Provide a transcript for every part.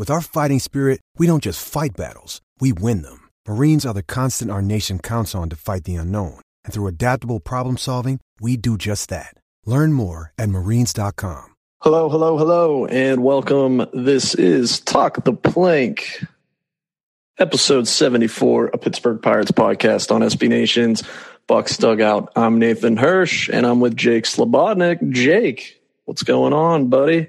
With our fighting spirit, we don't just fight battles, we win them. Marines are the constant our nation counts on to fight the unknown. And through adaptable problem solving, we do just that. Learn more at marines.com. Hello, hello, hello, and welcome. This is Talk the Plank, episode 74, a Pittsburgh Pirates podcast on SB Nation's Bucs Dugout. I'm Nathan Hirsch, and I'm with Jake Slobodnik. Jake, what's going on, buddy?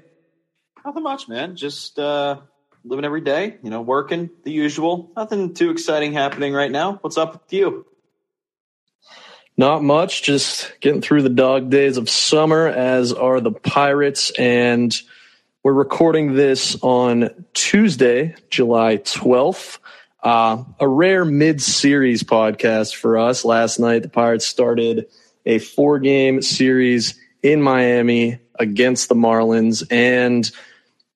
Nothing much, man. Just uh, living every day, you know, working the usual. Nothing too exciting happening right now. What's up with you? Not much, just getting through the dog days of summer, as are the Pirates. And we're recording this on Tuesday, July 12th. Uh, a rare mid series podcast for us. Last night, the Pirates started a four game series in Miami against the Marlins, and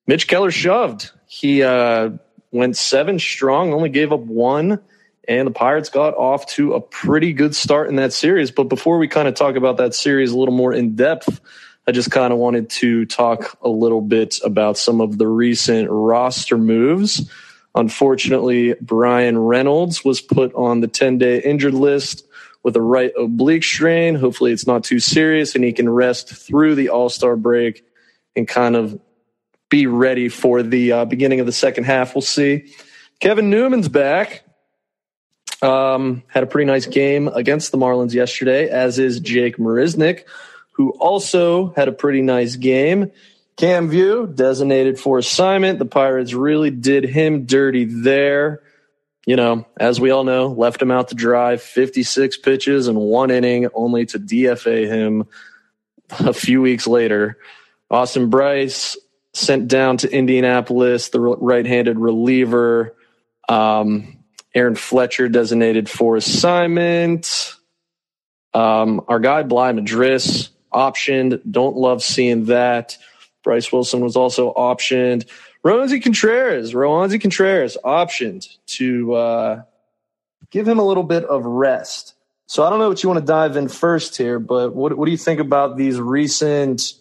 Mitch Keller shoved. He uh, went seven strong, only gave up one, and the Pirates got off to a pretty good start in that series. But before we kind of talk about that series a little more in depth, I just kind of wanted to talk a little bit about some of the recent roster moves. Unfortunately, Bryan Reynolds was put on the 10 day injured list with a right oblique strain. Hopefully, it's not too serious and he can rest through the All Star break and kind of be ready for the uh, beginning of the second half. We'll see. Kevin Newman's back. Um, had a pretty nice game against the Marlins yesterday, as is Jake Marisnick, who also had a pretty nice game. Cam Vieaux designated for assignment. The Pirates really did him dirty there. You know, as we all know, left him out to dry 56 pitches and one inning, only to DFA him a few weeks later. Austin Brice sent down to Indianapolis, the right handed reliever. Um, Aaron Fletcher designated for assignment. Um, our guy Bligh Madris optioned. Don't love seeing that. Bryce Wilson was also optioned. Roansy Contreras, Roansy Contreras optioned to uh, give him a little bit of rest. So I don't know what you want to dive in first here, but what, what do you think about these recent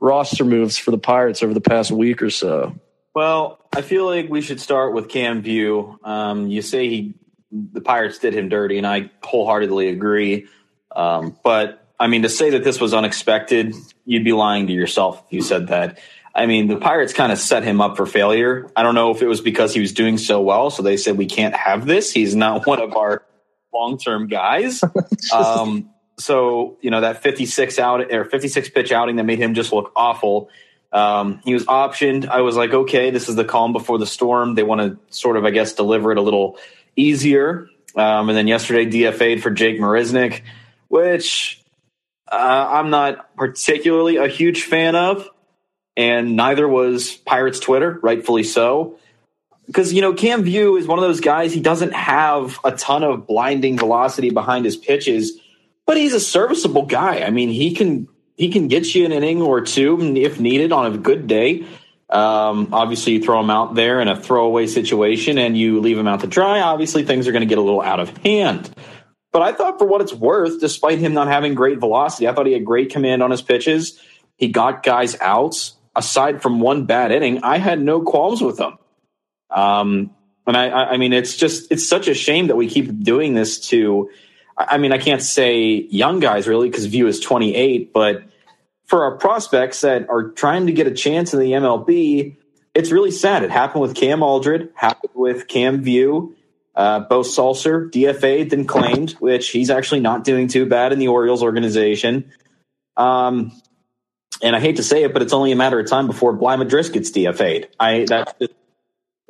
roster moves for the Pirates over the past week or so? Well, I feel like we should start with Cam Vieaux. Um, you say he, the Pirates did him dirty, and I wholeheartedly agree. Um, but I mean, to say that this was unexpected, you'd be lying to yourself if you said that. I mean, the Pirates kind of set him up for failure. I don't know if it was because he was doing so well, so they said we can't have this. He's not one of our long-term guys. um, so you know that 56 out or 56 pitch outing that made him just look awful. Um, he was optioned. I was like, okay, this is the calm before the storm. They want to sort of, I guess, deliver it a little easier. Um, and then yesterday, DFA'd for Jake Marisnick, which uh, I'm not particularly a huge fan of, and neither was Pirates Twitter, rightfully so. because you know Cam Vieaux is one of those guys. He doesn't have a ton of blinding velocity behind his pitches, but he's a serviceable guy. I mean, he can he can get you an inning or two if needed on a good day. Um, obviously, you throw him out there in a throwaway situation and you leave him out to dry. Obviously, things are going to get a little out of hand. But I thought, for what it's worth, despite him not having great velocity, I thought he had great command on his pitches. He got guys out. Aside from one bad inning, I had no qualms with him. Um, and I, I mean, it's just it's such a shame that we keep doing this to. I mean, I can't say young guys really because Vieaux is 28, but for our prospects that are trying to get a chance in the MLB, it's really sad. It happened with Cam Aldred, happened with Cam Vieaux, uh, Beau Sulser, DFA'd and claimed, which he's actually not doing too bad in the Orioles organization. Um, and I hate to say it, but it's only a matter of time before Bligh Madris gets DFA'd. I that's just,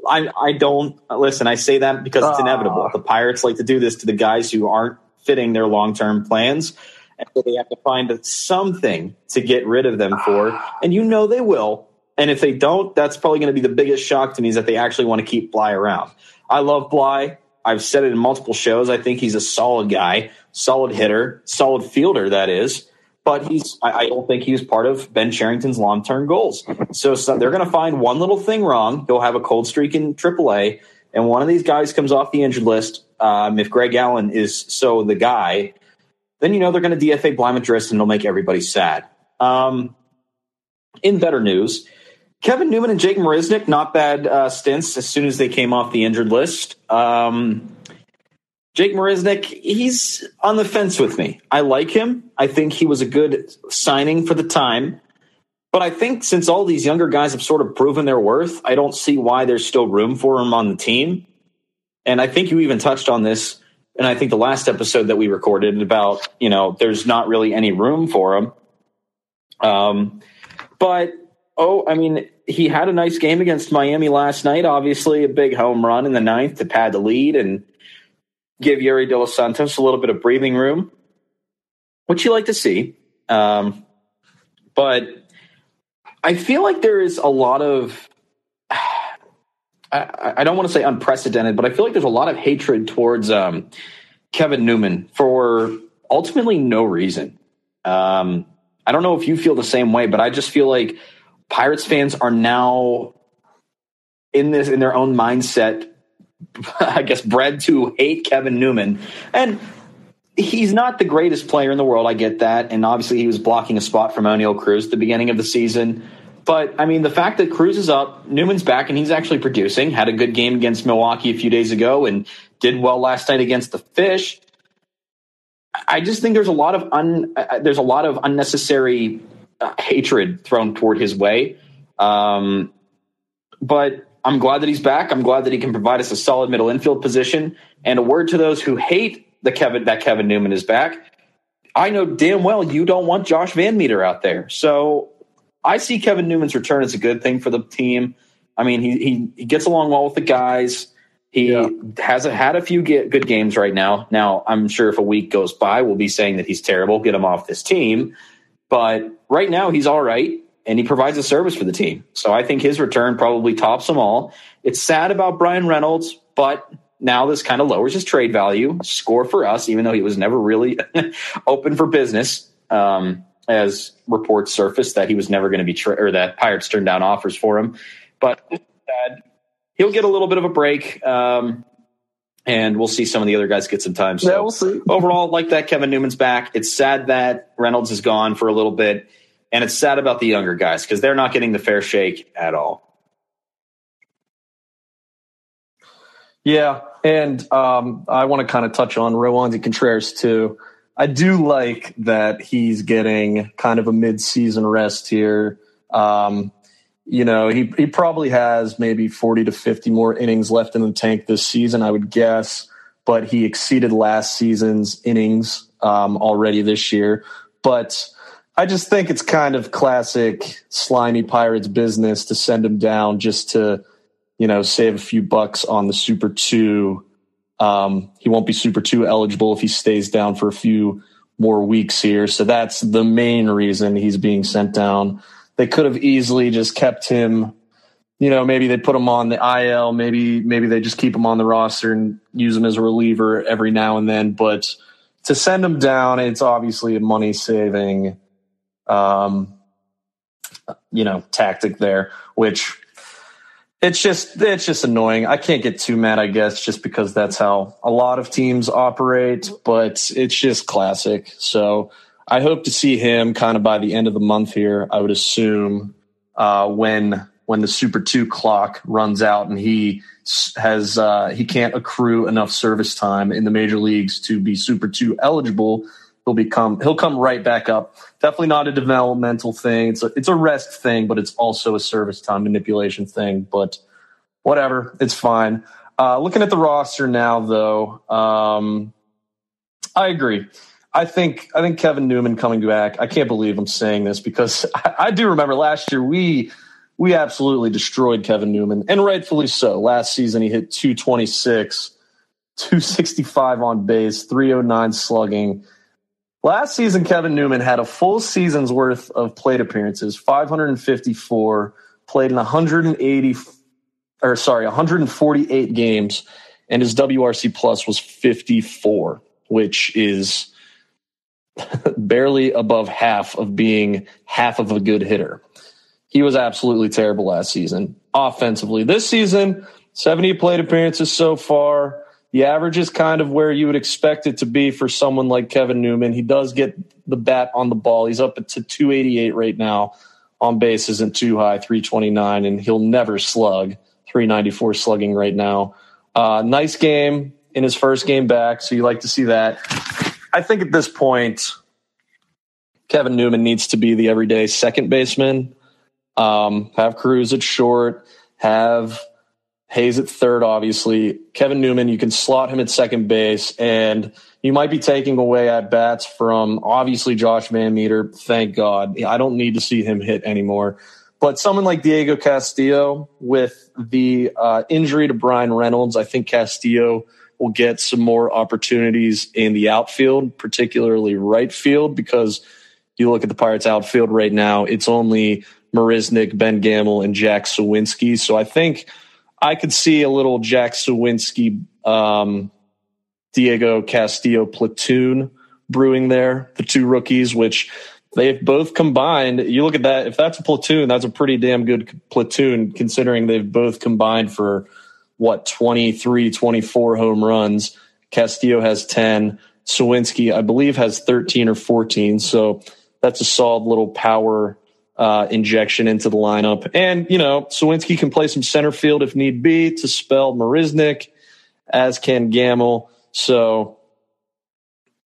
I I don't listen. I say that because it's inevitable. Ah. The Pirates like to do this to the guys who aren't fitting their long term plans. And so they have to find something to get rid of them for. And you know they will. And if they don't, that's probably going to be the biggest shock to me is that they actually want to keep Bligh around. I love Bligh. I've said it in multiple shows. I think he's a solid guy, solid hitter, solid fielder, that is. But he's, I, don't think he's part of Ben Cherington's long term goals. So, so they're going to find one little thing wrong. He'll have a cold streak in AAA. And one of these guys comes off the injured list. Um, if Greg Allen is so the guy, then you know they're going to DFA Bligh Madris and it'll make everybody sad. Um, in better news, Kevin Newman and Jake Marisnick, not bad uh, stints as soon as they came off the injured list. Um, Jake Marisnick, he's on the fence with me. I like him. I think he was a good signing for the time. But I think since all these younger guys have sort of proven their worth, I don't see why there's still room for him on the team. And I think you even touched on this and I think the last episode that we recorded about, you know, there's not really any room for him. Um, but oh, I mean, he had a nice game against Miami last night. Obviously, a big home run in the ninth to pad the lead and give Yerry De Los Santos a little bit of breathing room, which you like to see. Um, but I feel like there is a lot of I, I, don't want to say unprecedented, but I feel like there's a lot of hatred towards um, Kevin Newman for ultimately no reason. Um, I don't know if you feel the same way, but I just feel like Pirates fans are now in this in their own mindset. I guess bred to hate Kevin Newman, and he's not the greatest player in the world. I get that, and obviously he was blocking a spot from Oneil Cruz at the beginning of the season. But I mean, the fact that Cruz is up, Newman's back, and he's actually producing. Had a good game against Milwaukee a few days ago, and did well last night against the Fish. I just think there's a lot of un, uh, there's a lot of unnecessary uh, hatred thrown toward his way. Um, but I'm glad that he's back. I'm glad that he can provide us a solid middle infield position. And a word to those who hate the Kevin that Kevin Newman is back. I know damn well you don't want Josh VanMeter out there. So I see Kevin Newman's return as a good thing for the team. I mean, he he, he gets along well with the guys. He yeah. has a, had a few get, good games right now. Now, I'm sure if a week goes by, we'll be saying that he's terrible, get him off this team. But right now, he's all right, and he provides a service for the team. So I think his return probably tops them all. It's sad about Bryan Reynolds, but now this kind of lowers his trade value. Score for us, even though he was never really open for business. Um, as reports surfaced that he was never going to be tra- or that Pirates turned down offers for him. But he'll get a little bit of a break. Um, and we'll see some of the other guys get some time. So yeah, we'll see. overall, like that, Kevin Newman's back. It's sad that Reynolds is gone for a little bit, and it's sad about the younger guys because they're not getting the fair shake at all. Yeah, and um, I want to kind of touch on Roansy Contreras too. I do like that he's getting kind of a mid-season rest here. Um, you know, he he probably has maybe 40 to 50 more innings left in the tank this season, I would guess, but he exceeded last season's innings um, already this year. But I just think it's kind of classic slimy Pirates business to send him down just to, you know, save a few bucks on the Super 2 um, he won't be Super 2 eligible if he stays down for a few more weeks here. So that's the main reason he's being sent down. They could have easily just kept him you know, maybe they put him on the IL, maybe maybe they just keep him on the roster and use him as a reliever every now and then. But to send him down, it's obviously a money saving, um, you know, tactic there, which it's just it's just annoying. I can't get too mad, I guess, just because that's how a lot of teams operate. But it's just classic. So I hope to see him kind of by the end of the month here. I would assume uh, when when the Super Two clock runs out and he has uh, he can't accrue enough service time in the major leagues to be Super Two eligible. He'll become he'll come right back up. Definitely not a developmental thing. It's a, it's a rest thing, but it's also a service time manipulation thing. But whatever, it's fine. Uh, looking at the roster now, though, um, I agree. I think I think Kevin Newman coming back. I can't believe I'm saying this because I, I do remember last year we we absolutely destroyed Kevin Newman, and rightfully so. Last season, he hit 226, 265 on base, 309 slugging. Last season, Kevin Newman had a full season's worth of plate appearances, 554, played in 180, or sorry, 148 games, and his WRC plus was 54, which is barely above half of being half of a good hitter. He was absolutely terrible last season offensively. This season, 70 plate appearances so far. The average is kind of where you would expect it to be for someone like Kevin Newman. He does get the bat on the ball. He's up to 288 right now. On base isn't too high, 329, and he'll never slug. 394 slugging right now. Uh, nice game in his first game back, so you like to see that. I think at this point, Kevin Newman needs to be the everyday second baseman. Um, have Cruz at short, have Hayes at third, obviously. Kevin Newman, you can slot him at second base, and you might be taking away at bats from obviously Josh VanMeter. Thank God. I don't need to see him hit anymore. But someone like Diego Castillo, with the uh, injury to Bryan Reynolds, I think Castillo will get some more opportunities in the outfield, particularly right field, because you look at the Pirates outfield right now, it's only Marisnick, Ben Gamel, and Jack Suwinski. So I think I could see a little Jack Suwinski, um, Diego Castillo platoon brewing there, the two rookies, which they've both combined. You look at that, if that's a platoon, that's a pretty damn good platoon considering they've both combined for what, 23, 24 home runs. Castillo has 10. Suwinski, I believe, has 13 or 14. So that's a solid little power uh, injection into the lineup. And, you know, Suwinski can play some center field if need be to spell Marisnick, as can Gamel. So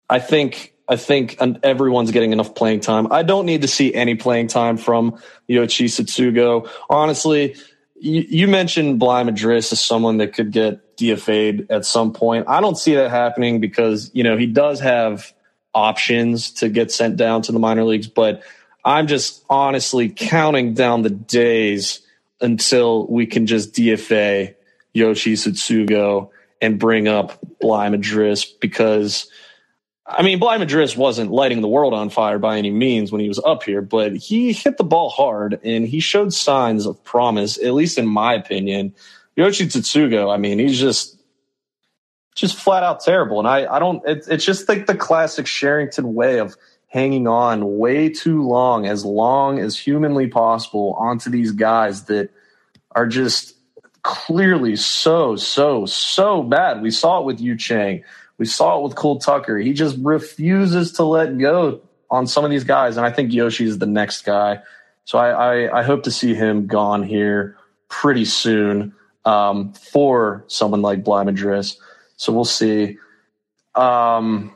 I think I think everyone's getting enough playing time. I don't need to see any playing time from Yoshi Tsutsugo. Honestly, you, you mentioned Bligh Madris as someone that could get DFA'd at some point. I don't see that happening because, you know, he does have options to get sent down to the minor leagues, but I'm just honestly counting down the days until we can just DFA Yoshi Tsutsugo and bring up Bligh Madris because I mean Bligh Madris wasn't lighting the world on fire by any means when he was up here, but he hit the ball hard and he showed signs of promise, at least in my opinion. Yoshi Tsutsugo, I mean, he's just just flat out terrible. And I, I don't it, it's just like the classic Cherington way of hanging on way too long, as long as humanly possible, onto these guys that are just clearly so, so, so bad. We saw it with Yu Chang. We saw it with Cole Tucker. He just refuses to let go on some of these guys. And I think Yoshi is the next guy. So I, I, I hope to see him gone here pretty soon um, for someone like Bligh Madris. So we'll see. Um,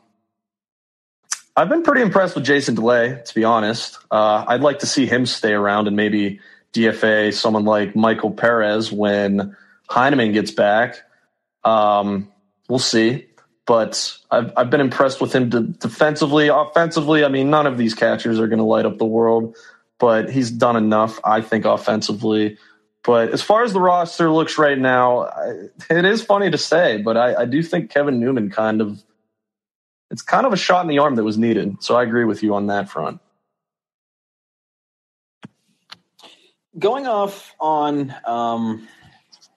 I've been pretty impressed with Jason Delay, to be honest. Uh, I'd like to see him stay around and maybe DFA someone like Michael Perez when Heineman gets back. Um, we'll see. But I've, I've been impressed with him de- defensively. Offensively, I mean, none of these catchers are going to light up the world, but he's done enough, I think, offensively. But as far as the roster looks right now, it is funny to say, but I, I do think Kevin Newman kind of it's kind of a shot in the arm that was needed. So I agree with you on that front. going off on um,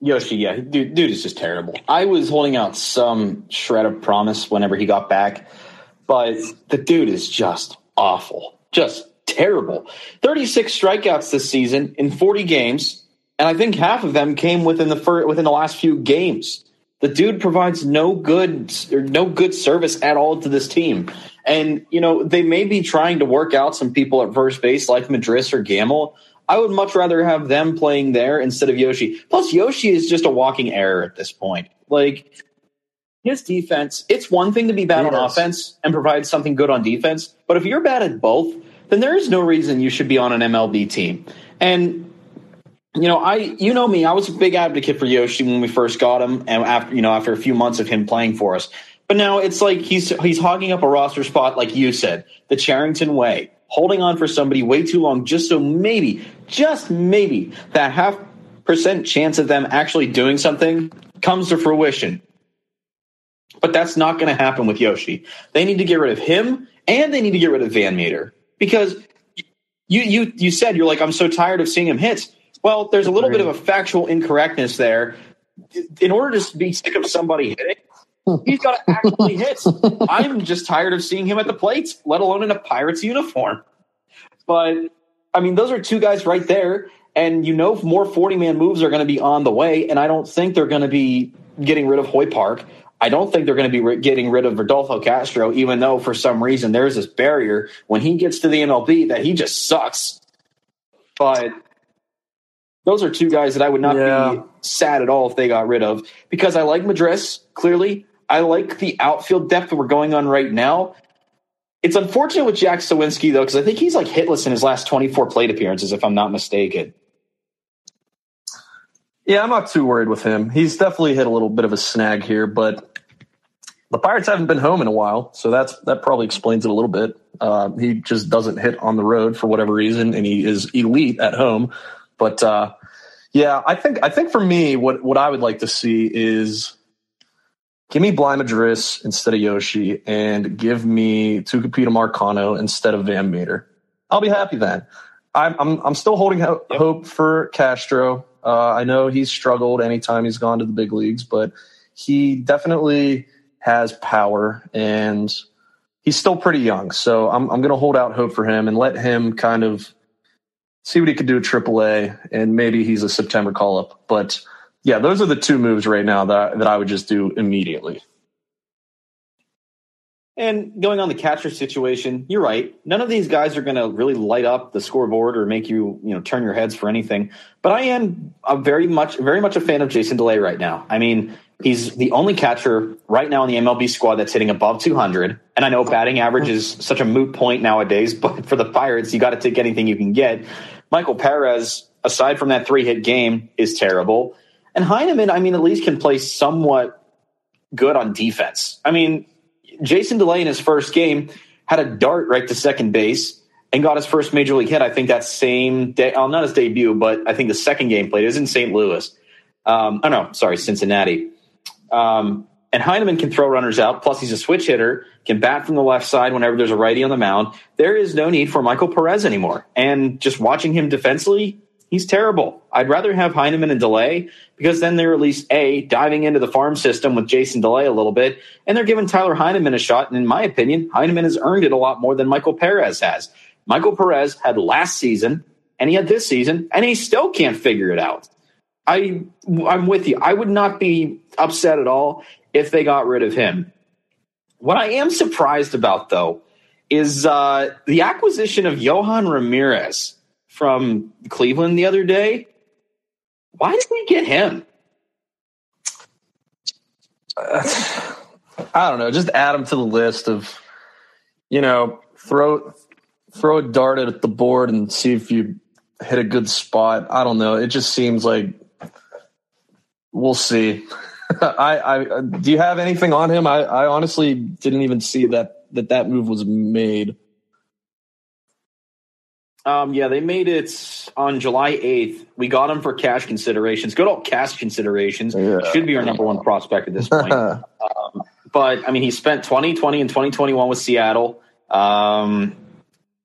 Yoshi, yeah, dude, dude is just terrible. I was holding out some shred of promise whenever he got back, but the dude is just awful, just terrible. 36 strikeouts this season in 40 games, and I think half of them came within the first, within the last few games. The dude provides no good no good service at all to this team. And you know, they may be trying to work out some people at first base like Madris or Gamel. I would much rather have them playing there instead of Yoshi. Plus Yoshi is just a walking error at this point. Like his defense, it's one thing to be bad on offense and provide something good on defense, but if you're bad at both, then there is no reason you should be on an MLB team. And you know, I you know me, I was a big advocate for Yoshi when we first got him, and after you know after a few months of him playing for us. But now it's like he's he's hogging up a roster spot, like you said, the Cherington way, holding on for somebody way too long, just so maybe, just maybe, that half percent chance of them actually doing something comes to fruition. But that's not going to happen with Yoshi. They need to get rid of him, and they need to get rid of VanMeter because you you you said you're like I'm so tired of seeing him hits. Well, there's a little bit of a factual incorrectness there. In order to be sick of somebody hitting, he's got to actually hit. I'm just tired of seeing him at the plate, let alone in a Pirates uniform. But I mean, those are two guys right there, and you know, more 40 man moves are going to be on the way, and I don't think they're going to be getting rid of Hoy Park. I don't think they're going to be re- getting rid of Rodolfo Castro, even though for some reason there's this barrier when he gets to the MLB that he just sucks. But those are two guys that I would not yeah. be sad at all if they got rid of because I like Madris, clearly. I like the outfield depth that we're going on right now. It's unfortunate with Jack Suwinski, though, because I think he's like hitless in his last 24 plate appearances, if I'm not mistaken. Yeah, I'm not too worried with him. He's definitely hit a little bit of a snag here, but the Pirates haven't been home in a while, so that's that probably explains it a little bit. Uh, he just doesn't hit on the road for whatever reason, and he is elite at home. But uh, yeah, I think I think for me, what what I would like to see is give me Bligh Madris instead of Yoshi, and give me Tucupita Marcano instead of VanMeter. I'll be happy then. I'm I'm, I'm still holding ho- yep. hope for Castro. Uh, I know he's struggled anytime he's gone to the big leagues, but he definitely has power and he's still pretty young. So I'm I'm going to hold out hope for him and let him kind of see what he could do at AAA, and maybe he's a September call up. But yeah, those are the two moves right now that that I would just do immediately. And going on the catcher situation, you're right. None of these guys are going to really light up the scoreboard or make you, you know, turn your heads for anything. But I am a very much, very much a fan of Jason Delay right now. I mean, he's the only catcher right now in the MLB squad that's hitting above 200. And I know batting average is such a moot point nowadays, but for the Pirates, you got to take anything you can get. Michael Perez, aside from that three hit game, is terrible. And Heineman, I mean, at least can play somewhat good on defense. I mean, Jason Delay in his first game had a dart right to second base and got his first major league hit. I think that same day, well, not his debut, but I think the second game played is in St. Louis. Um, oh no, sorry, Cincinnati. Um, and Heineman can throw runners out. Plus, he's a switch hitter, can bat from the left side whenever there's a righty on the mound. There is no need for Michael Perez anymore. And just watching him defensively, he's terrible. I'd rather have Heineman and Delay because then they're at least A, diving into the farm system with Jason Delay a little bit, and they're giving Tyler Heineman a shot. And in my opinion, Heineman has earned it a lot more than Michael Perez has. Michael Perez had last season, and he had this season, and he still can't figure it out. I I'm with you. I would not be upset at all if they got rid of him. What I am surprised about, though, is uh, the acquisition of Yohan Ramirez from Cleveland the other day. Why did we get him? I don't know. Just add him to the list of, you know, throw throw a dart at the board and see if you hit a good spot. I don't know. It just seems like we'll see. I, I do you have anything on him? I, I honestly didn't even see that that that move was made. Um, yeah, they made it on July 8th. We got him for cash considerations. Good old cash considerations. Yeah. Should be our number one prospect at this point. um, but, I mean, he spent 2020 and 2021 with Seattle. Um,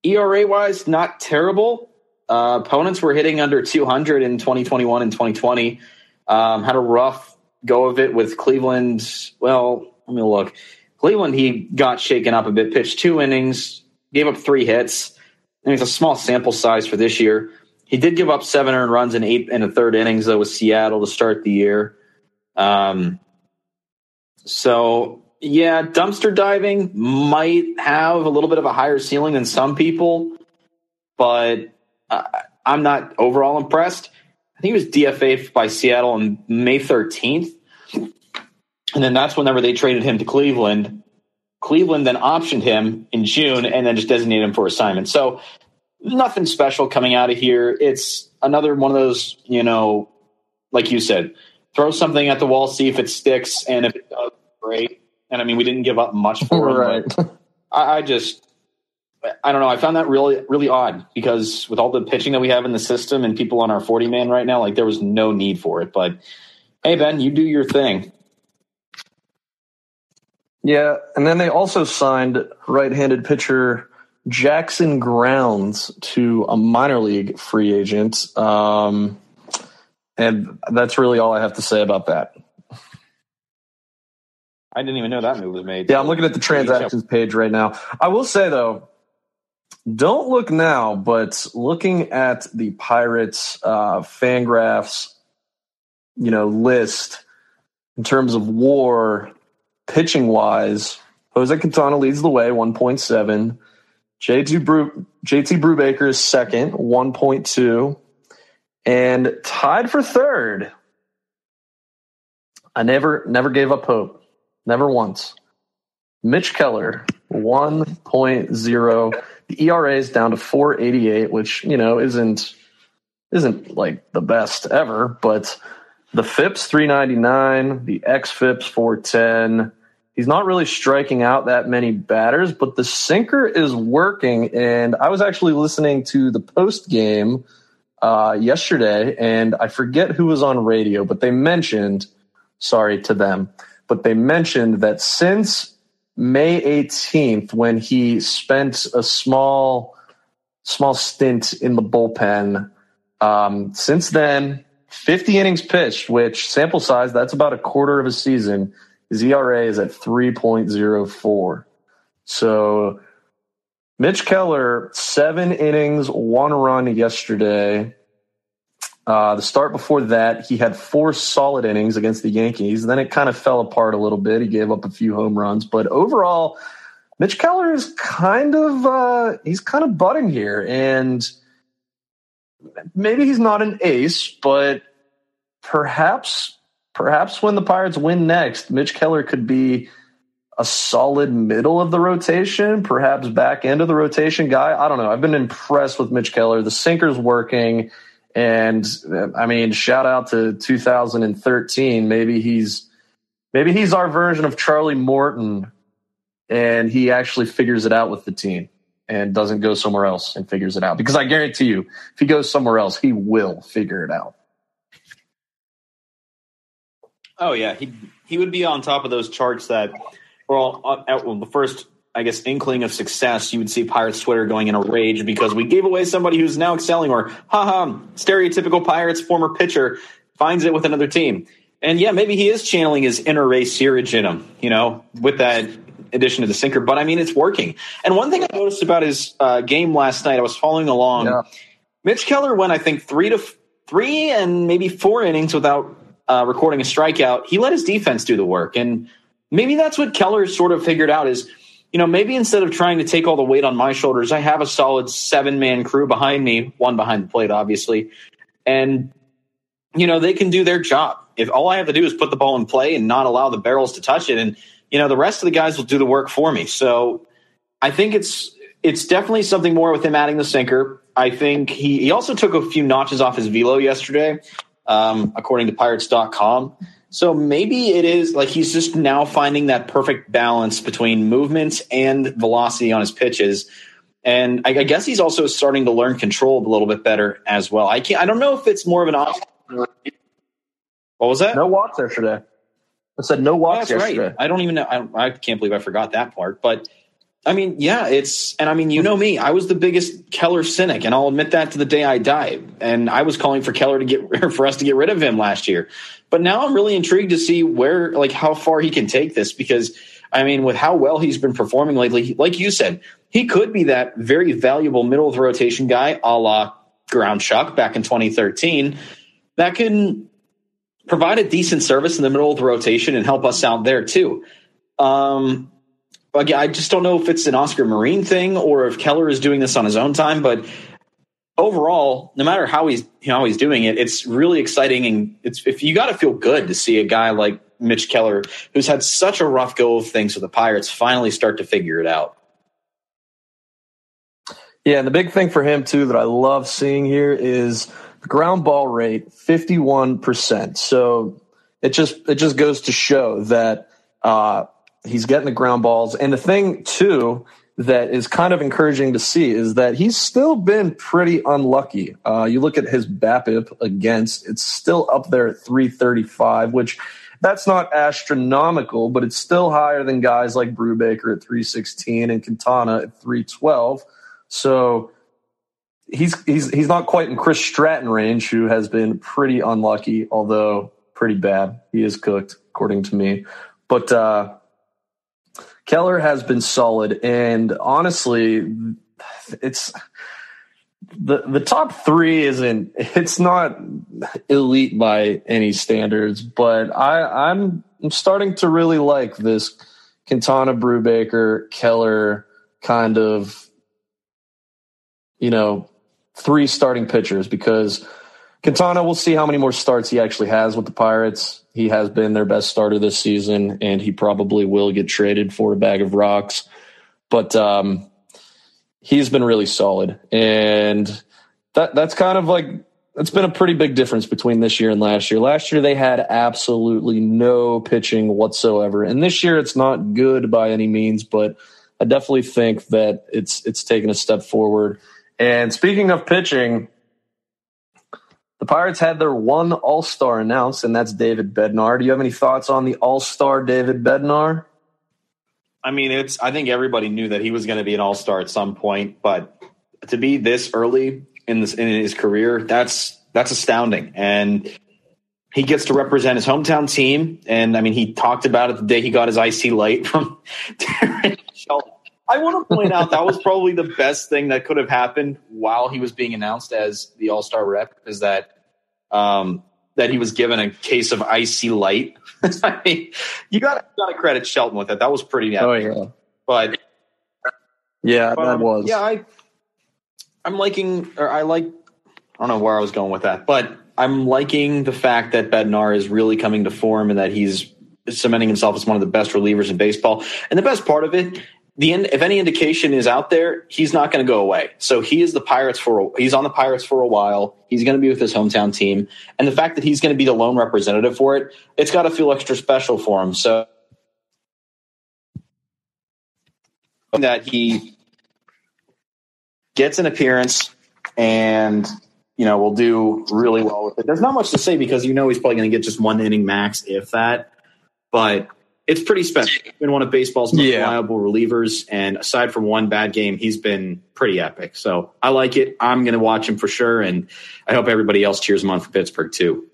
ERA wise, not terrible. Uh, opponents were hitting under 200 in 2021 and 2020. Um, had a rough go of it with Cleveland. Well, let me look. Cleveland, he got shaken up a bit, pitched two innings, gave up three hits. And it's a small sample size for this year. He did give up seven earned runs in eight and a third innings, though, with Seattle to start the year. Um, so, yeah, dumpster diving might have a little bit of a higher ceiling than some people, but I'm not overall impressed. I think he was DFA by Seattle on May 13th. And then that's whenever they traded him to Cleveland. Cleveland then optioned him in June and then just designated him for assignment. So nothing special coming out of here. It's another one of those, you know, like you said, throw something at the wall, see if it sticks, and if it does, great. And I mean, we didn't give up much for right. him. I, I just, I don't know. I found that really, really odd because with all the pitching that we have in the system and people on our 40 man right now, like there was no need for it. But hey, Ben, you do your thing. Yeah. And then they also signed right handed pitcher Jackson Grounds to a minor league free agent. Um, and that's really all I have to say about that. I didn't even know that move was made. Yeah, I'm looking at the transactions page right now. I will say though, don't look now, but looking at the Pirates uh, Fangraphs, you know, list in terms of WAR pitching wise, Jose Quintana leads the way, 1.7. JT Brew, JT Brubaker is second, 1.2. And tied for third. I never never gave up hope. Never once. Mitch Keller, 1.0. The ERA is down to 488, which, you know, isn't isn't like the best ever, but the FIPS 399, the XFIPS 410. He's not really striking out that many batters, but the sinker is working. And I was actually listening to the post game uh, yesterday, and I forget who was on radio, but they mentioned, sorry to them, but they mentioned that since May 18th, when he spent a small, small stint in the bullpen. Um, since then, 50 innings pitched, which sample size, that's about a quarter of a season. His ERA is at 3.04. So Mitch Keller, seven innings, one run yesterday. Uh, the start before that, he had four solid innings against the Yankees. Then it kind of fell apart a little bit. He gave up a few home runs, but overall, Mitch Keller is kind of uh, he's kind of budding here, and maybe he's not an ace, but perhaps perhaps when the Pirates win next, Mitch Keller could be a solid middle of the rotation, perhaps back end of the rotation guy. I don't know. I've been impressed with Mitch Keller. The sinker's working. And uh, I mean, shout out to 2013. Maybe he's maybe he's our version of Charlie Morton, and he actually figures it out with the team and doesn't go somewhere else and figures it out. Because I guarantee you, if he goes somewhere else, he will figure it out. Oh yeah, he he would be on top of those charts that well, uh, well the first I guess, inkling of success, you would see Pirates Twitter going in a rage because we gave away somebody who's now excelling, or haha, stereotypical Pirates former pitcher finds it with another team. And yeah, maybe he is channeling his inner Ray Searage in him, you know, with that addition to the sinker. But I mean, it's working. And one thing I noticed about his uh, game last night, I was following along. Yeah. Mitch Keller went, I think, three to f- three and maybe four innings without uh, recording a strikeout. He let his defense do the work, and maybe that's what Keller sort of figured out is you know, maybe instead of trying to take all the weight on my shoulders, I have a solid seven man crew behind me, one behind the plate, obviously. And, you know, they can do their job. If all I have to do is put the ball in play and not allow the barrels to touch it, and, you know, the rest of the guys will do the work for me. So I think it's, it's definitely something more with him adding the sinker. I think he, he also took a few notches off his velo yesterday, um, according to Pirates.com. So maybe it is like he's just now finding that perfect balance between movement and velocity on his pitches. And I, I guess he's also starting to learn control a little bit better as well. I can't. I don't know if it's more of an option. What was that? No walks yesterday. I said no walks oh, yesterday. Right. I don't even know. I, I, can't believe I forgot that part. But I mean, yeah, it's, and I mean, you know me, I was the biggest Keller cynic, and I'll admit that to the day I die. And I was calling for Keller to get, for us to get rid of him last year. But now I'm really intrigued to see where, like, how far he can take this because, I mean, with how well he's been performing lately, like you said, he could be that very valuable middle of the rotation guy a la Ground Chuck back in 2013 that can provide a decent service in the middle of the rotation and help us out there too. Um, I just don't know if it's an Oscar Marin thing or if Keller is doing this on his own time, but overall, no matter how he's how he's doing it, it's really exciting and it's if you got to feel good to see a guy like Mitch Keller, who's had such a rough go of things with the Pirates, finally start to figure it out. Yeah, and the big thing for him too that I love seeing here is the ground ball rate, fifty-one percent. So it just it just goes to show that uh, he's getting the ground balls. And the thing too that is kind of encouraging to see is that he's still been pretty unlucky. Uh, you look at his BABIP against; it's still up there at 335, which that's not astronomical, but it's still higher than guys like Brubaker at 316 and Quintana at 312. So he's he's he's not quite in Chris Stratton range, who has been pretty unlucky, although pretty bad. He is cooked, according to me. But uh, Keller has been solid, and honestly, it's the the top three isn't it's not elite by any standards, but I I'm, I'm starting to really like this Quintana Brubaker Keller kind of you know three starting pitchers because Quintana, we'll see how many more starts he actually has with the Pirates. He has been their best starter this season, and he probably will get traded for a bag of rocks. But um, he's been really solid, and that that's kind of like it's been a pretty big difference between this year and last year. Last year they had absolutely no pitching whatsoever, and this year it's not good by any means, but I definitely think that it's it's taken a step forward. And speaking of pitching, Pirates had their one All Star announced, and that's David Bednar. Do you have any thoughts on the All Star David Bednar? I mean, it's. I think everybody knew that he was going to be an All Star at some point, but to be this early in this in his career, that's that's astounding. And he gets to represent his hometown team. And I mean, he talked about it the day he got his IC light from Darren Shelton. I want to point out that was probably the best thing that could have happened while he was being announced as the All Star rep is that um, that he was given a case of IC light. I mean, you got got to credit Shelton with it. That was pretty. Epic. Oh yeah, but yeah, but, that um, was. Yeah, I I'm liking, or I like. I don't know where I was going with that, but I'm liking the fact that Bednar is really coming to form and that he's cementing himself as one of the best relievers in baseball. And the best part of it the end, if any indication is out there, he's not going to go away. So he is the Pirates for he's on the Pirates for a while. He's going to be with his hometown team, and the fact that he's going to be the lone representative for it, it's got to feel extra special for him. So that he gets an appearance and you know will do really well with it. There's not much to say because you know he's probably going to get just one inning max, if that. But it's pretty special. He's been one of baseball's most yeah. reliable relievers, and aside from one bad game, he's been pretty epic. So I like it. I'm going to watch him for sure, and I hope everybody else cheers him on for Pittsburgh too.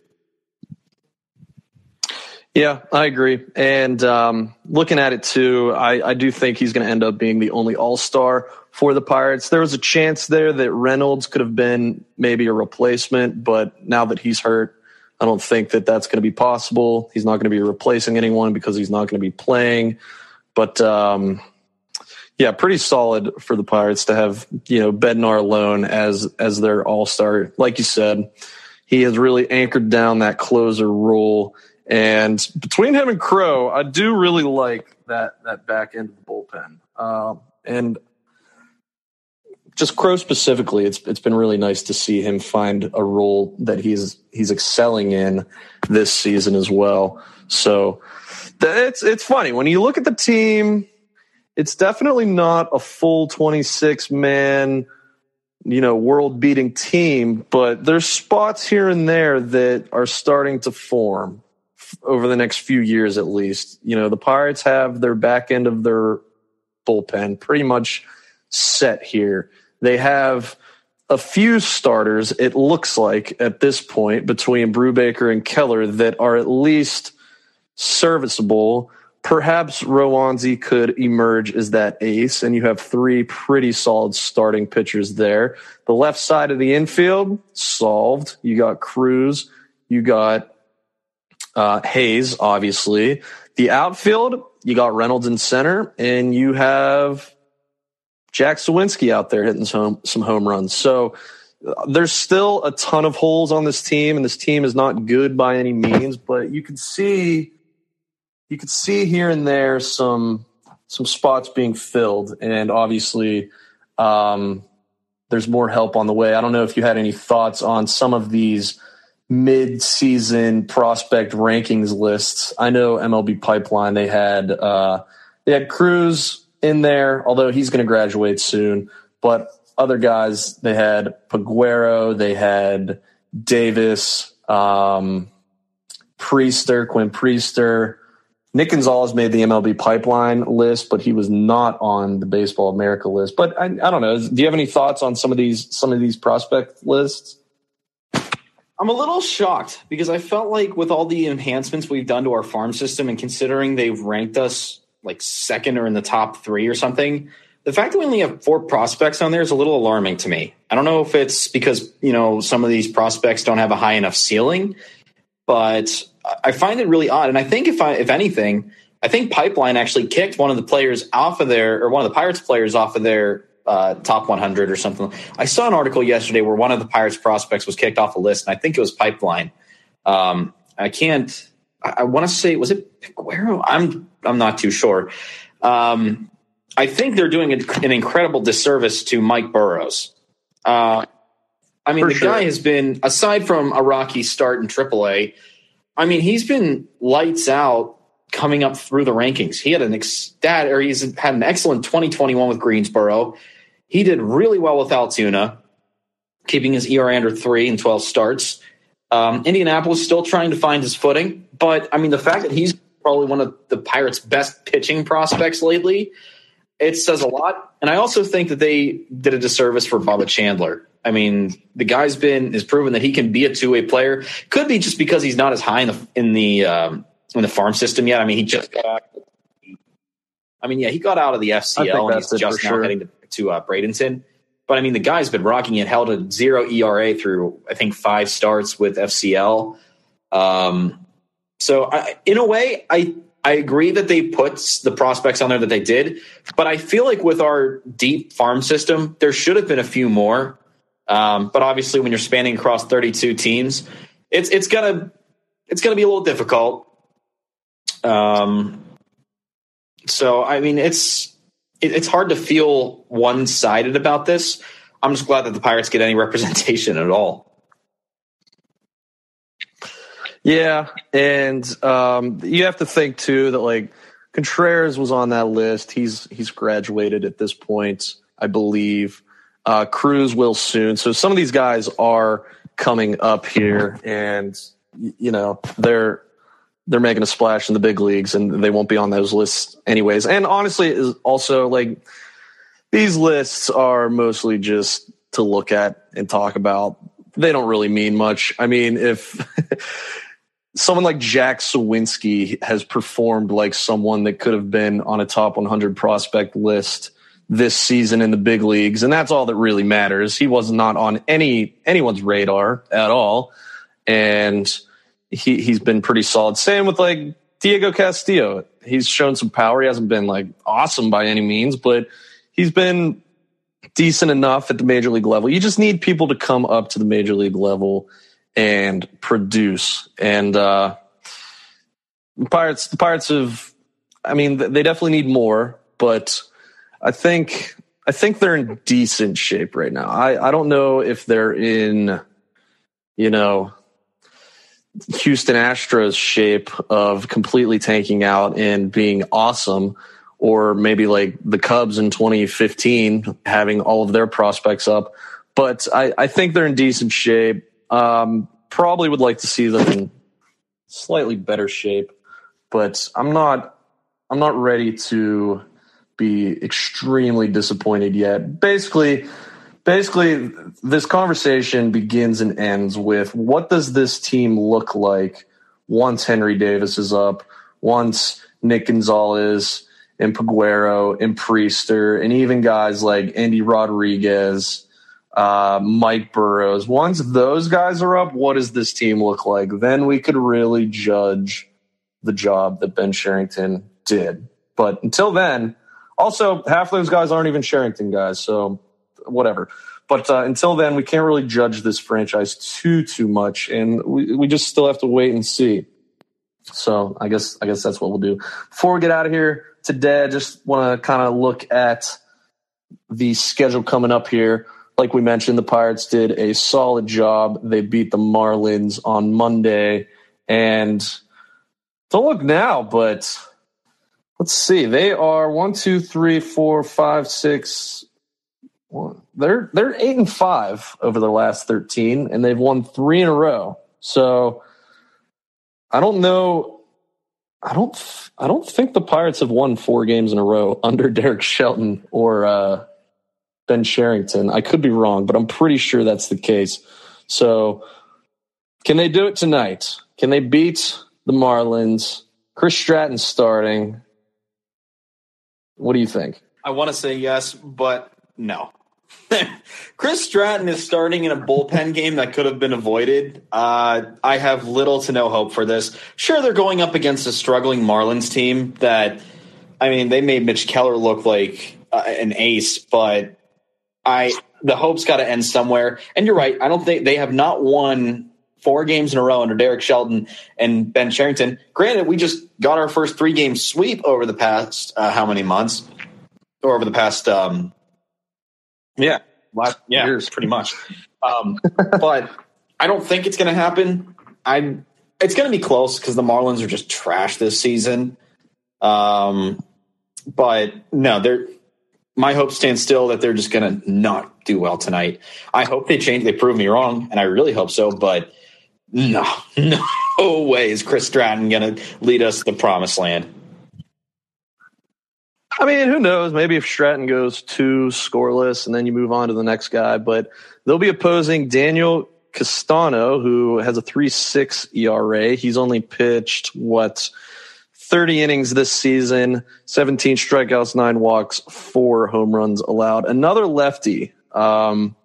Yeah, I agree. And um, looking at it too, I, I do think he's going to end up being the only All Star for the Pirates. There was a chance there that Reynolds could have been maybe a replacement, but now that he's hurt, I don't think that that's going to be possible. He's not going to be replacing anyone because he's not going to be playing. But um, yeah, pretty solid for the Pirates to have you know Bednar alone as as their all star. Like you said, he has really anchored down that closer role. And between him and Crowe, I do really like that that back end of the bullpen. Uh, and just Crowe specifically, it's it's been really nice to see him find a role that he's he's excelling in this season as well. So it's it's funny when you look at the team. It's definitely not a full twenty six man, you know, world beating team, but there's spots here and there that are starting to form over the next few years at least. You know, the Pirates have their back end of their bullpen pretty much set here. They have a few starters, it looks like at this point, between Brubaker and Keller that are at least serviceable. Perhaps Roansy could emerge as that ace, and you have three pretty solid starting pitchers there. The left side of the infield, solved. You got Cruz, you got uh, Hayes, obviously. The outfield, you got Reynolds in center, and you have Jack Suwinski out there hitting some some home runs. So uh, there's still a ton of holes on this team, and this team is not good by any means. But you can see, you can see here and there some some spots being filled, and obviously, um, there's more help on the way. I don't know if you had any thoughts on some of these mid-season prospect rankings lists. I know MLB Pipeline they had uh, they had Cruz in there, although he's going to graduate soon. But other guys, they had Peguero, they had Davis, um, Priester, Quinn Priester. Nick Gonzalez made the MLB pipeline list, but he was not on the Baseball America list. But I, I don't know. Do you have any thoughts on some of these some of these prospect lists? I'm a little shocked because I felt like with all the enhancements we've done to our farm system and considering they've ranked us like second or in the top three or something, the fact that we only have four prospects on there is a little alarming to me. I don't know if it's because, you know, some of these prospects don't have a high enough ceiling, but I find it really odd. And I think if I, if anything, I think Pipeline actually kicked one of the players off of their, or one of the Pirates players off of their uh, top 100 or something. I saw an article yesterday where one of the Pirates prospects was kicked off a list, and I think it was Pipeline. Um, I can't. I, I want to say was it Peguero? I'm I'm not too sure. Um, I think they're doing an incredible disservice to Mike Burrows. Uh, I mean, For the sure. guy has been aside from a rocky start in AAA. I mean, he's been lights out coming up through the rankings. He had an ex- or he's had an excellent 2021 with Greensboro. He did really well with Altoona, keeping his ERA under three in 12 starts. Um, Indianapolis still trying to find his footing, but I mean, the fact that he's probably one of the Pirates' best pitching prospects lately, it says a lot. And I also think that they did a disservice for Bubba Chandler. I mean, the guy's been has proven that he can be a two way player. Could be just because he's not as high in the in the um, in the farm system yet. I mean, he just got out. I mean, yeah, he got out of the FCL and he's just now sure. heading to to uh, Bradenton. But I mean, the guy's been rocking it, held a zero ERA through I think five starts with FCL. Um, so I, in a way, I I agree that they put the prospects on there that they did, but I feel like with our deep farm system, there should have been a few more. Um, but obviously, when you're spanning across 32 teams, it's it's gonna it's gonna be a little difficult. Um, so I mean, it's it, it's hard to feel one sided about this. I'm just glad that the Pirates get any representation at all. Yeah, and um, you have to think too that like Contreras was on that list. He's he's graduated at this point, I believe. Uh, Cruz will soon. So some of these guys are coming up here, and you know they're they're making a splash in the big leagues and they won't be on those lists anyways. And honestly, is also like these lists are mostly just to look at and talk about. They don't really mean much. I mean, if someone like Jack Suwinski has performed like someone that could have been on a top 100 prospect list this season in the big leagues, and that's all that really matters. He was not on any anyone's radar at all, and he he's been pretty solid. Same with like Diego Castillo. He's shown some power. He hasn't been like awesome by any means, but he's been decent enough at the major league level. You just need people to come up to the major league level and produce. And uh Pirates the Pirates have I mean they definitely need more, but I think I think they're in decent shape right now. I, I don't know if they're in, you know, Houston Astros shape of completely tanking out and being awesome, or maybe like the Cubs in 2015 having all of their prospects up. But I, I think they're in decent shape. Um, probably would like to see them in slightly better shape, but I'm not I'm not ready to be extremely disappointed yet. Basically, basically this conversation begins and ends with what does this team look like once Henry Davis is up, once Nick Gonzalez and Peguero and Priester, and even guys like Endy Rodriguez, uh, Mike Burrows. Once those guys are up, what does this team look like? Then we could really judge the job that Ben Cherington did. But until then, also half those guys aren't even Cherington guys, so whatever. But uh, until then, we can't really judge this franchise too too much, and we we just still have to wait and see. So I guess I guess that's what we'll do. Before we get out of here today, I just want to kind of look at the schedule coming up here. Like we mentioned, the Pirates did a solid job. They beat the Marlins on Monday, and don't look now, but let's see. They are one, two, three, four, five, six. They're they're eight and five over the last thirteen, and they've won three in a row. So I don't know. I don't. I don't think the Pirates have won four games in a row under Derek Shelton or uh, Ben Cherington. I could be wrong, but I'm pretty sure that's the case. So, can they do it tonight? Can they beat the Marlins? Chris Stratton starting. What do you think? I want to say yes, but no. Chris Stratton is starting in a bullpen game that could have been avoided. Uh, I have little to no hope for this. Sure, they're going up against a struggling Marlins team that, I mean, they made Mitch Keller look like uh, an ace, but I the hope's got to end somewhere. And you're right. I don't think they have not won four games in a row under Derek Shelton and Ben Cherington. Granted, we just got our first three game sweep over the past uh, how many months, or over the past um, yeah, last yeah, years, pretty much. Um, but I don't think it's going to happen. I it's going to be close because the Marlins are just trash this season. Um, but no, they're my hope stands still that they're just going to not do well tonight. I hope they change. They prove me wrong, and I really hope so. But no, no way is Chris Stratton going to lead us to the promised land. I mean, who knows? Maybe if Stratton goes two scoreless and then you move on to the next guy, but they'll be opposing Daniel Castano, who has a 3 6 ERA. He's only pitched, what, 30 innings this season, 17 strikeouts, nine walks, four home runs allowed. Another lefty. Um,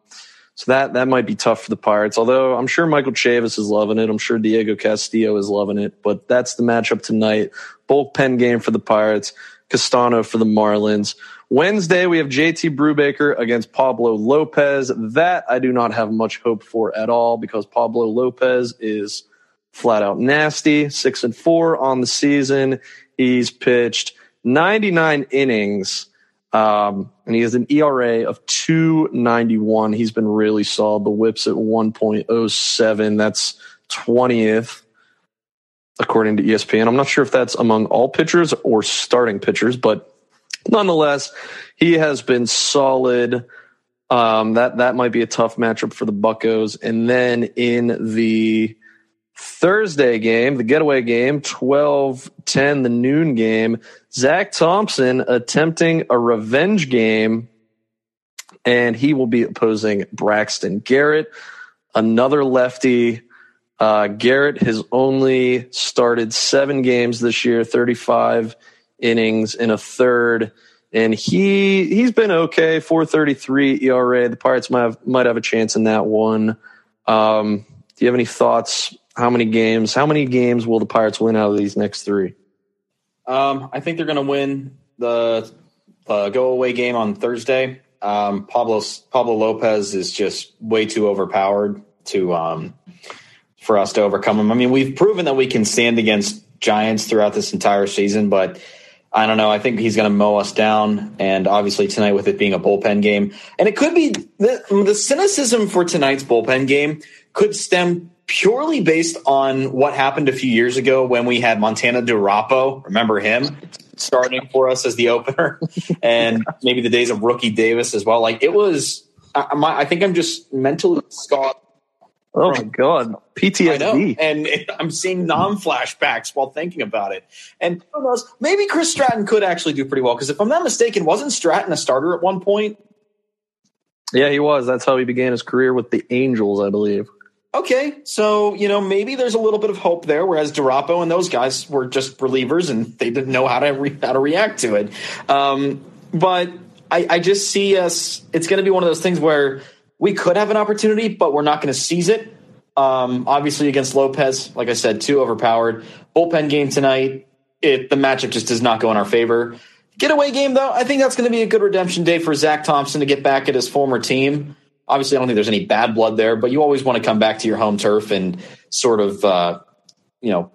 so that that might be tough for the Pirates. Although I'm sure Michael Chavis is loving it. I'm sure Diego Castillo is loving it. But that's the matchup tonight. Bullpen game for the Pirates. Castano for the Marlins. Wednesday, we have JT Brubaker against Pablo Lopez. That I do not have much hope for at all because Pablo Lopez is flat out nasty. Six and four on the season. He's pitched 99 innings. Um, and he has an ERA of 291. He's been really solid. The whips at 1.07. That's 20th according to ESPN. I'm not sure if that's among all pitchers or starting pitchers, but nonetheless, he has been solid. Um, that that might be a tough matchup for the Buckos. And then in the Thursday game, the getaway game, 12-10, the noon game, Zach Thompson attempting a revenge game, and he will be opposing Braxton Garrett, another lefty uh, Garrett has only started seven games this year, 35 innings in a third, and he he's been okay. 4.33 ERA. The Pirates might have might have a chance in that one. Um, do you have any thoughts? How many games? How many games will the Pirates win out of these next three? Um, I think they're going to win the uh, go away game on Thursday. Um, Pablo Pablo Lopez is just way too overpowered to um, for us to overcome him. I mean, we've proven that we can stand against Giants throughout this entire season, but I don't know. I think he's going to mow us down. And obviously tonight, with it being a bullpen game, and it could be the, the cynicism for tonight's bullpen game could stem purely based on what happened a few years ago when we had Montana DuRapau. Remember him starting for us as the opener, and maybe the days of Rookie Davis as well. Like it was. I, I think I'm just mentally scarred Oh my god, PTSD! and I'm seeing non-flashbacks while thinking about it. And who knows? Maybe Chris Stratton could actually do pretty well because if I'm not mistaken, wasn't Stratton a starter at one point? Yeah, he was. That's how he began his career with the Angels, I believe. Okay, so you know maybe there's a little bit of hope there. Whereas DuRapau and those guys were just relievers and they didn't know how to re- how to react to it. Um, but I, I just see us. It's going to be one of those things where we could have an opportunity, but we're not going to seize it. Um, obviously, against Lopez, like I said, too overpowered. Bullpen game tonight. It the matchup just does not go in our favor. Getaway game though, I think that's going to be a good redemption day for Zach Thompson to get back at his former team. Obviously, I don't think there's any bad blood there, but you always want to come back to your home turf and sort of, uh, you know,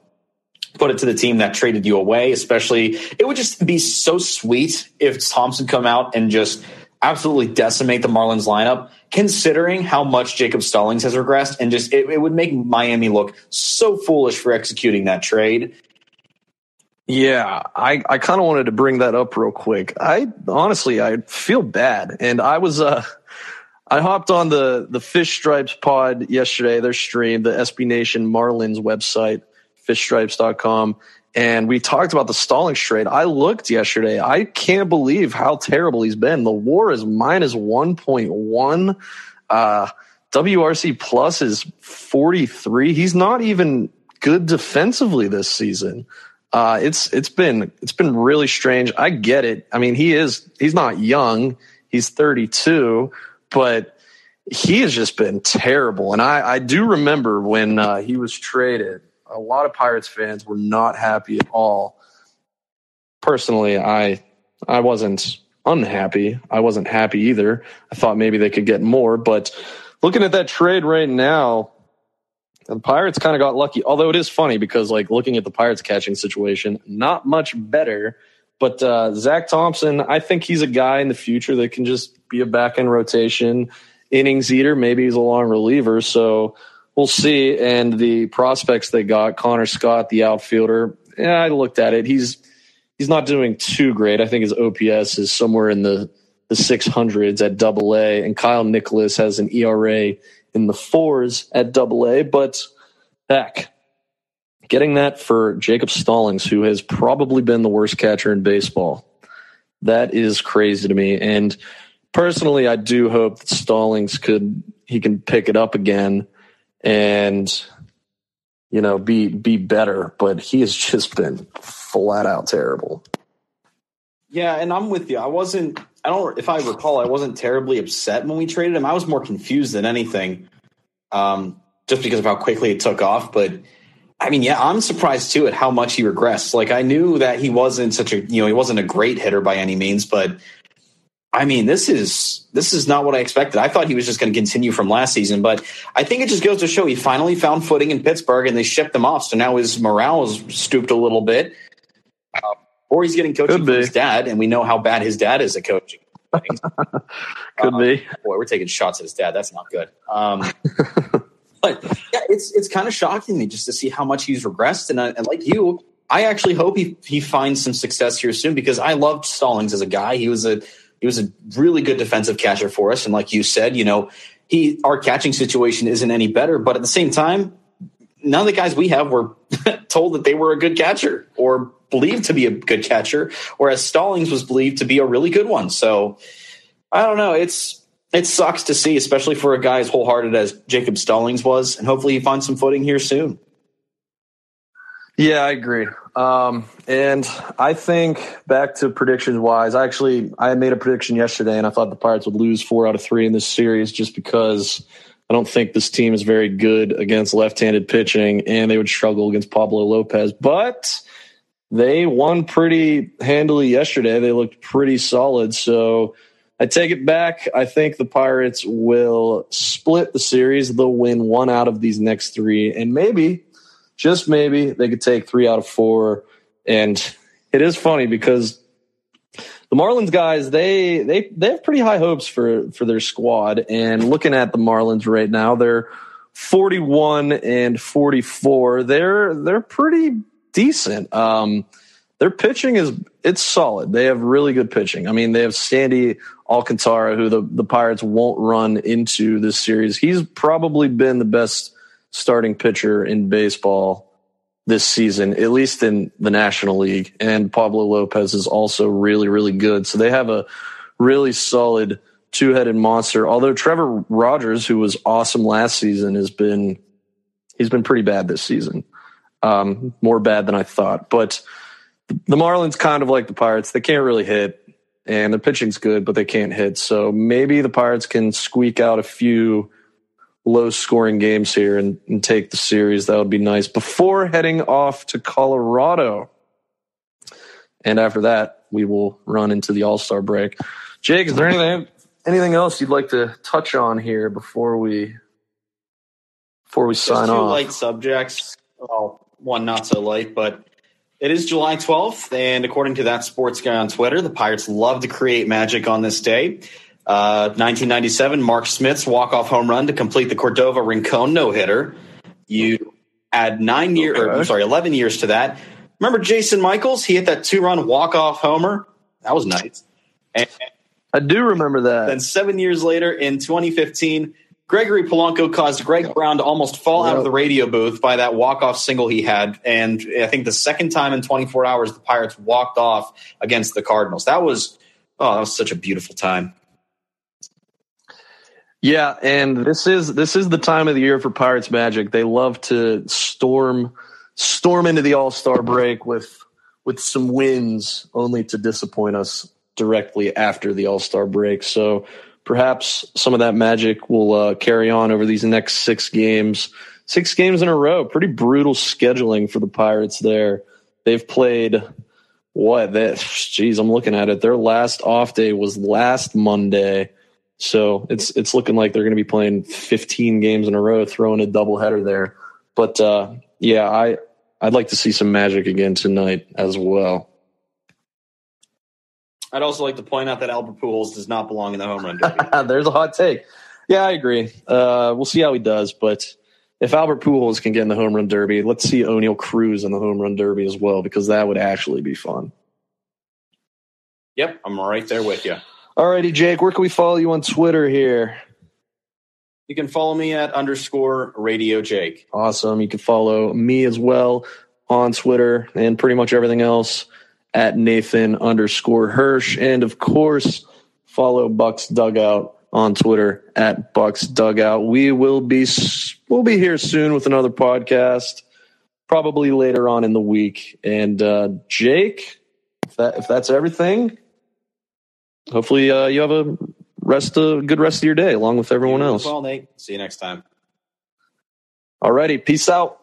put it to the team that traded you away. Especially, it would just be so sweet if Thompson come out and just absolutely decimate the Marlins lineup, considering how much Jacob Stallings has regressed, and just it, it would make Miami look so foolish for executing that trade. Yeah, I, I kind of wanted to bring that up real quick. I honestly I feel bad, and I was uh I hopped on the the Fish Stripes pod yesterday, their stream, the SB Nation Marlins website, fishstripes.com, and we talked about the Stallings trade. I looked yesterday. I can't believe how terrible he's been. The WAR is minus one point one. Uh, WRC plus is forty three. He's not even good defensively this season. Uh, it's it's been it's been really strange. I get it. I mean, he is he's not young. He's 32, but he has just been terrible. And I, I do remember when uh, he was traded, a lot of Pirates fans were not happy at all. Personally, I I wasn't unhappy. I wasn't happy either. I thought maybe they could get more, but looking at that trade right now, the Pirates kind of got lucky. Although it is funny because, like, looking at the Pirates catching situation, not much better. But uh, Zach Thompson, I think he's a guy in the future that can just be a back end rotation, innings eater. Maybe he's a long reliever. So we'll see. And the prospects they got, Connor Scott, the outfielder. Yeah, I looked at it. He's he's not doing too great. I think his OPS is somewhere in the the 600s at Double A, and Kyle Nicolas has an ERA in the fours at double A, but heck, getting that for Jacob Stallings, who has probably been the worst catcher in baseball, that is crazy to me. And personally, I do hope that Stallings could he can pick it up again and you know be be better. But he has just been flat out terrible. Yeah, and I'm with you. I wasn't I don't if I recall, I wasn't terribly upset when we traded him. I was more confused than anything. Um, just because of how quickly it took off. But I mean, yeah, I'm surprised too at how much he regressed. Like I knew that he wasn't such a you know, he wasn't a great hitter by any means, but I mean, this is this is not what I expected. I thought he was just going to continue from last season, but I think it just goes to show he finally found footing in Pittsburgh, and they shipped him off. So now his morale is stooped a little bit. Uh, or he's getting coaching from his dad, and we know how bad his dad is at coaching. Could um, be. Boy, we're taking shots at his dad. That's not good. Um, but yeah, it's it's kind of shocking me just to see how much he's regressed. And, I, and like you, I actually hope he he finds some success here soon because I loved Stallings as a guy. He was a he was a really good defensive catcher for us, and like you said, you know, he our catching situation isn't any better, but at the same time, none of the guys we have were told that they were a good catcher or believed to be a good catcher, whereas Stallings was believed to be a really good one. So I don't know. It's it sucks to see, especially for a guy as wholehearted as Jacob Stallings was, and hopefully he finds some footing here soon. Yeah, I agree. Um, and I think back to predictions wise, I actually I made a prediction yesterday, and I thought the Pirates would lose four out of three in this series just because I don't think this team is very good against left-handed pitching, and they would struggle against Pablo Lopez. But they won pretty handily yesterday. They looked pretty solid. So I take it back. I think the Pirates will split the series. They'll win one out of these next three, and maybe, just maybe, they could take three out of four. And it is funny because the Marlins guys they they they have pretty high hopes for for their squad. And looking at the Marlins right now, they're 41 and 44. They're they're pretty decent. Um, their pitching is it's solid. They have really good pitching. I mean, they have Sandy Alcantara, who the, the Pirates won't run into this series. He's probably been the best starting pitcher in baseball this season, at least in the National League. And Pablo Lopez is also really, really good. So they have a really solid two headed monster. Although Trevor Rogers, who was awesome last season, has been he's been pretty bad this season. Um, more bad than I thought. But the Marlins kind of like the Pirates. They can't really hit and the pitching's good, but they can't hit. So maybe the Pirates can squeak out a few low scoring games here and, and take the series. That would be nice before heading off to Colorado. And after that, we will run into the All Star break. Jake, is there anything anything else you'd like to touch on here before we before we sign Just two off? light subjects. Well, one not so light, but it is July 12th, and according to that sports guy on Twitter, the Pirates love to create magic on this day. Uh, 1997, Mark Smith's walk-off home run to complete the Cordova Rincon no-hitter. You add nine years, or I'm sorry, 11 years to that. Remember Jason Michaels? He hit that two-run walk-off homer. That was nice. And I do remember that. then seven years later, in 2015, Gregory Polanco caused Greg Brown to almost fall out of the radio booth by that walk-off single he had, and I think the second time in 24 hours the Pirates walked off against the Cardinals. That was oh, that was such a beautiful time. Yeah, and this is this is the time of the year for Pirates Magic. They love to storm storm into the All Star break with with some wins, only to disappoint us directly after the All Star break. So perhaps some of that magic will uh, carry on over these next six games. Six games in a row. Pretty brutal scheduling for the Pirates there. They've played what? That geez, I'm looking at it. Their last off day was last Monday. So it's it's looking like they're going to be playing 15 games in a row, throwing a doubleheader there. But uh, yeah, I I'd like to see some magic again tonight as well. I'd also like to point out that Albert Pujols does not belong in the home run derby. There's a hot take. Yeah, I agree. Uh, we'll see how he does, but if Albert Pujols can get in the home run derby, let's see Oneil Cruz in the home run derby as well because that would actually be fun. yep, I'm right there with you. Alrighty, Jake, where can we follow you on Twitter here? You can follow me at underscore Radio Jake. Awesome. You can follow me as well on Twitter and pretty much everything else at Nathan underscore Hirsch. And of course, follow Bucs Dugout on Twitter at Bucs Dugout. We will be we'll be here soon with another podcast, probably later on in the week. And uh, Jake, if that if that's everything, hopefully uh, you have a rest a good rest of your day along with everyone else. Well, Nate. See you next time. Alrighty, peace out.